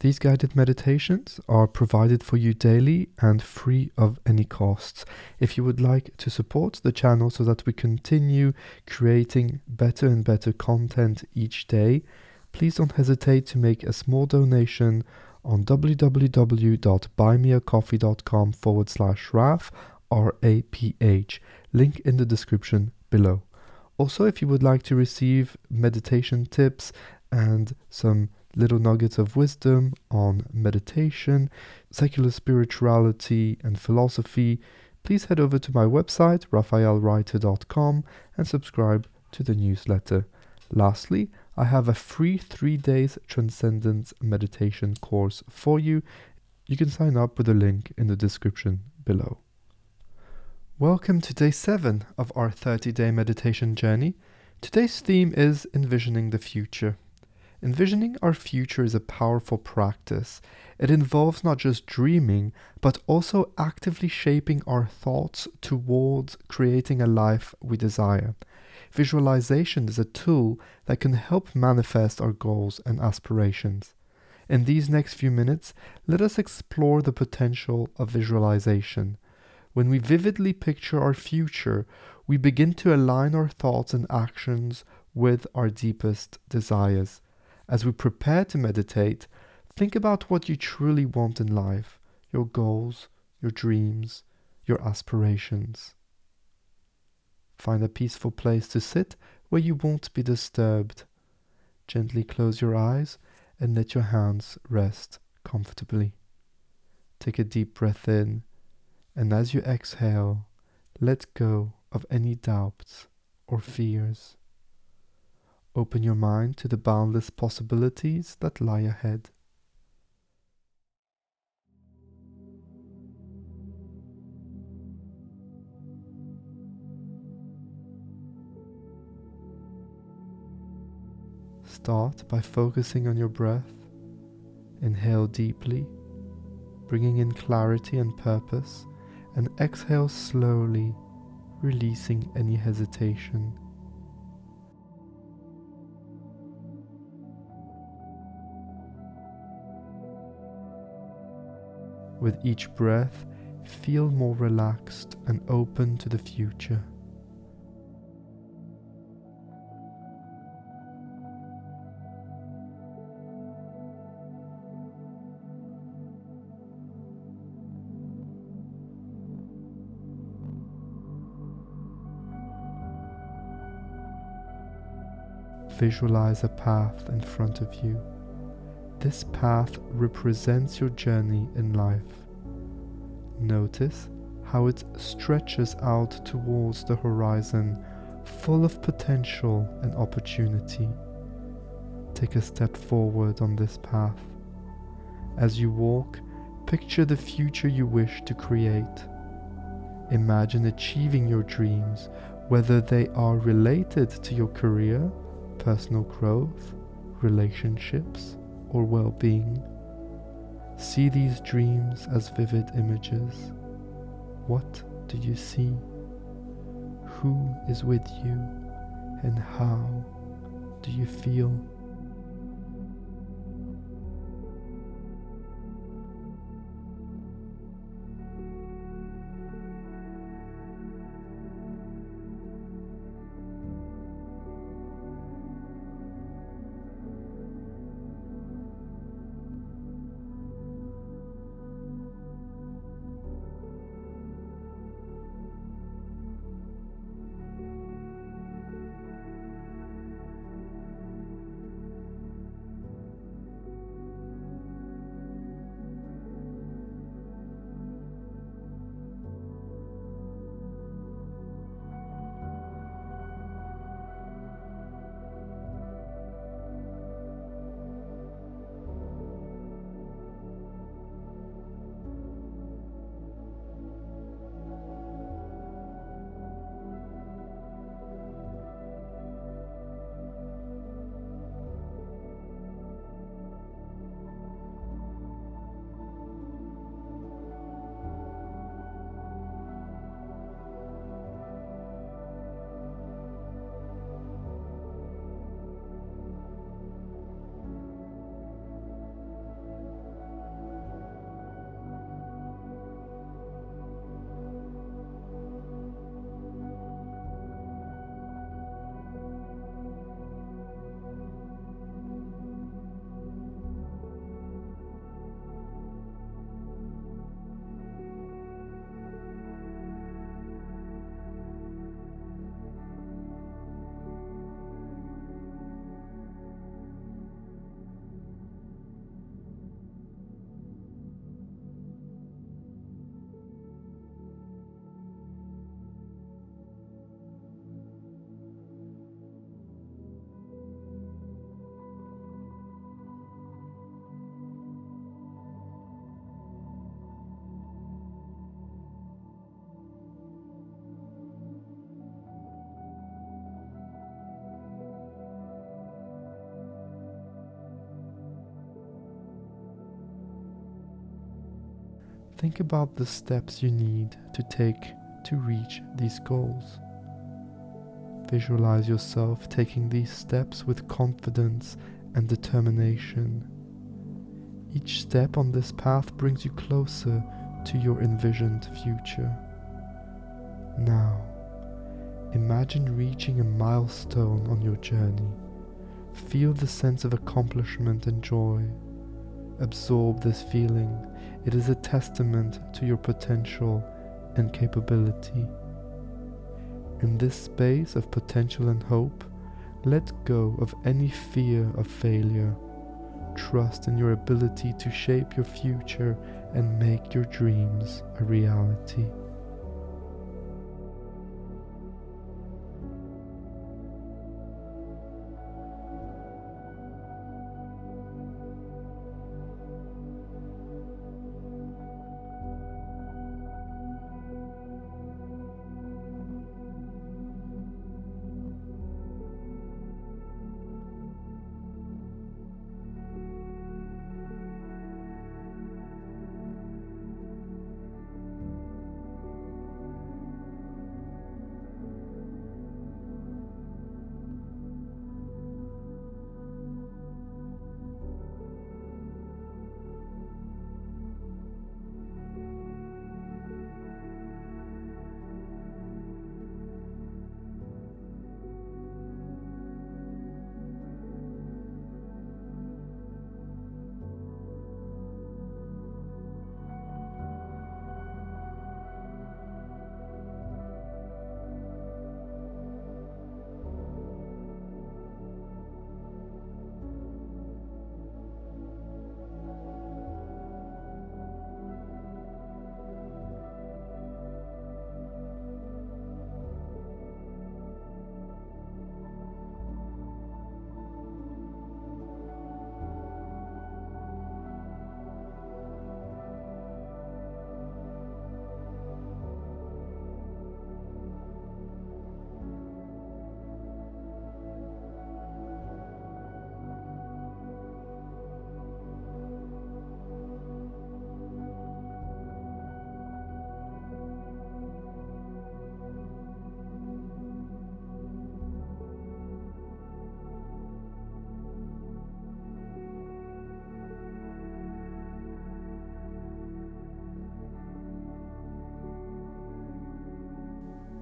These guided meditations are provided for you daily and free of any costs. If you would like to support the channel so that we continue creating better and better content each day, please don't hesitate to make a small donation on www.buymeacoffee.com forward slash RAPH, R-A-P-H, link in the description below. Also, if you would like to receive meditation tips and some little nuggets of wisdom on meditation, secular spirituality, and philosophy, please head over to my website, raphaelreiter.com, and subscribe to the newsletter. Lastly, I have a free three days transcendence meditation course for you. You can sign up with a link in the description below. Welcome to day 7 of our 30 day meditation journey. Today's theme is envisioning the future. Envisioning our future is a powerful practice. It involves not just dreaming, but also actively shaping our thoughts towards creating a life we desire. Visualization is a tool that can help manifest our goals and aspirations. In these next few minutes, let us explore the potential of visualization. When we vividly picture our future, we begin to align our thoughts and actions with our deepest desires. As we prepare to meditate, think about what you truly want in life your goals, your dreams, your aspirations. Find a peaceful place to sit where you won't be disturbed. Gently close your eyes and let your hands rest comfortably. Take a deep breath in, and as you exhale, let go of any doubts or fears. Open your mind to the boundless possibilities that lie ahead. Start by focusing on your breath. Inhale deeply, bringing in clarity and purpose, and exhale slowly, releasing any hesitation. With each breath, feel more relaxed and open to the future. Visualize a path in front of you. This path represents your journey in life. Notice how it stretches out towards the horizon, full of potential and opportunity. Take a step forward on this path. As you walk, picture the future you wish to create. Imagine achieving your dreams, whether they are related to your career, personal growth, relationships, or well being. See these dreams as vivid images. What do you see? Who is with you? And how do you feel? Think about the steps you need to take to reach these goals. Visualize yourself taking these steps with confidence and determination. Each step on this path brings you closer to your envisioned future. Now, imagine reaching a milestone on your journey. Feel the sense of accomplishment and joy. Absorb this feeling. It is a testament to your potential and capability. In this space of potential and hope, let go of any fear of failure. Trust in your ability to shape your future and make your dreams a reality.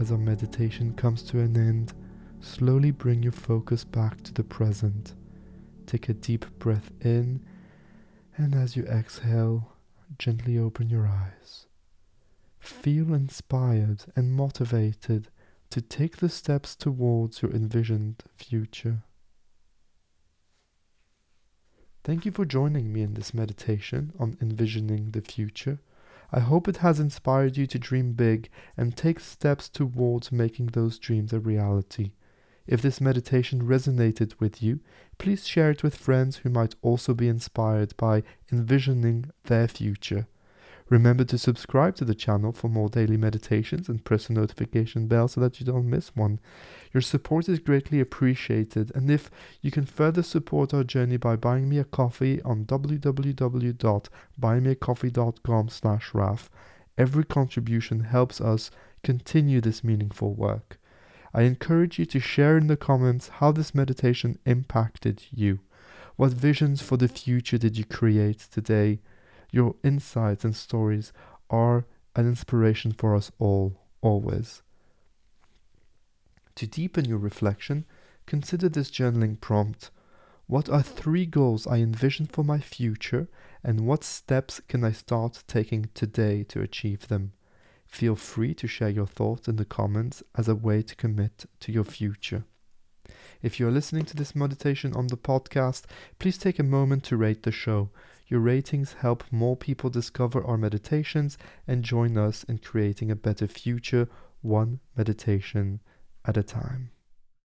As our meditation comes to an end, slowly bring your focus back to the present. Take a deep breath in, and as you exhale, gently open your eyes. Feel inspired and motivated to take the steps towards your envisioned future. Thank you for joining me in this meditation on envisioning the future. I hope it has inspired you to dream big and take steps towards making those dreams a reality. If this meditation resonated with you, please share it with friends who might also be inspired by envisioning their future. Remember to subscribe to the channel for more daily meditations and press the notification bell so that you don't miss one. Your support is greatly appreciated, and if you can further support our journey by buying me a coffee on www.buymeacoffee.com slash raph, every contribution helps us continue this meaningful work. I encourage you to share in the comments how this meditation impacted you. What visions for the future did you create today? Your insights and stories are an inspiration for us all, always. To deepen your reflection, consider this journaling prompt. What are three goals I envision for my future, and what steps can I start taking today to achieve them? Feel free to share your thoughts in the comments as a way to commit to your future. If you are listening to this meditation on the podcast, please take a moment to rate the show. Your ratings help more people discover our meditations and join us in creating a better future, one meditation at a time.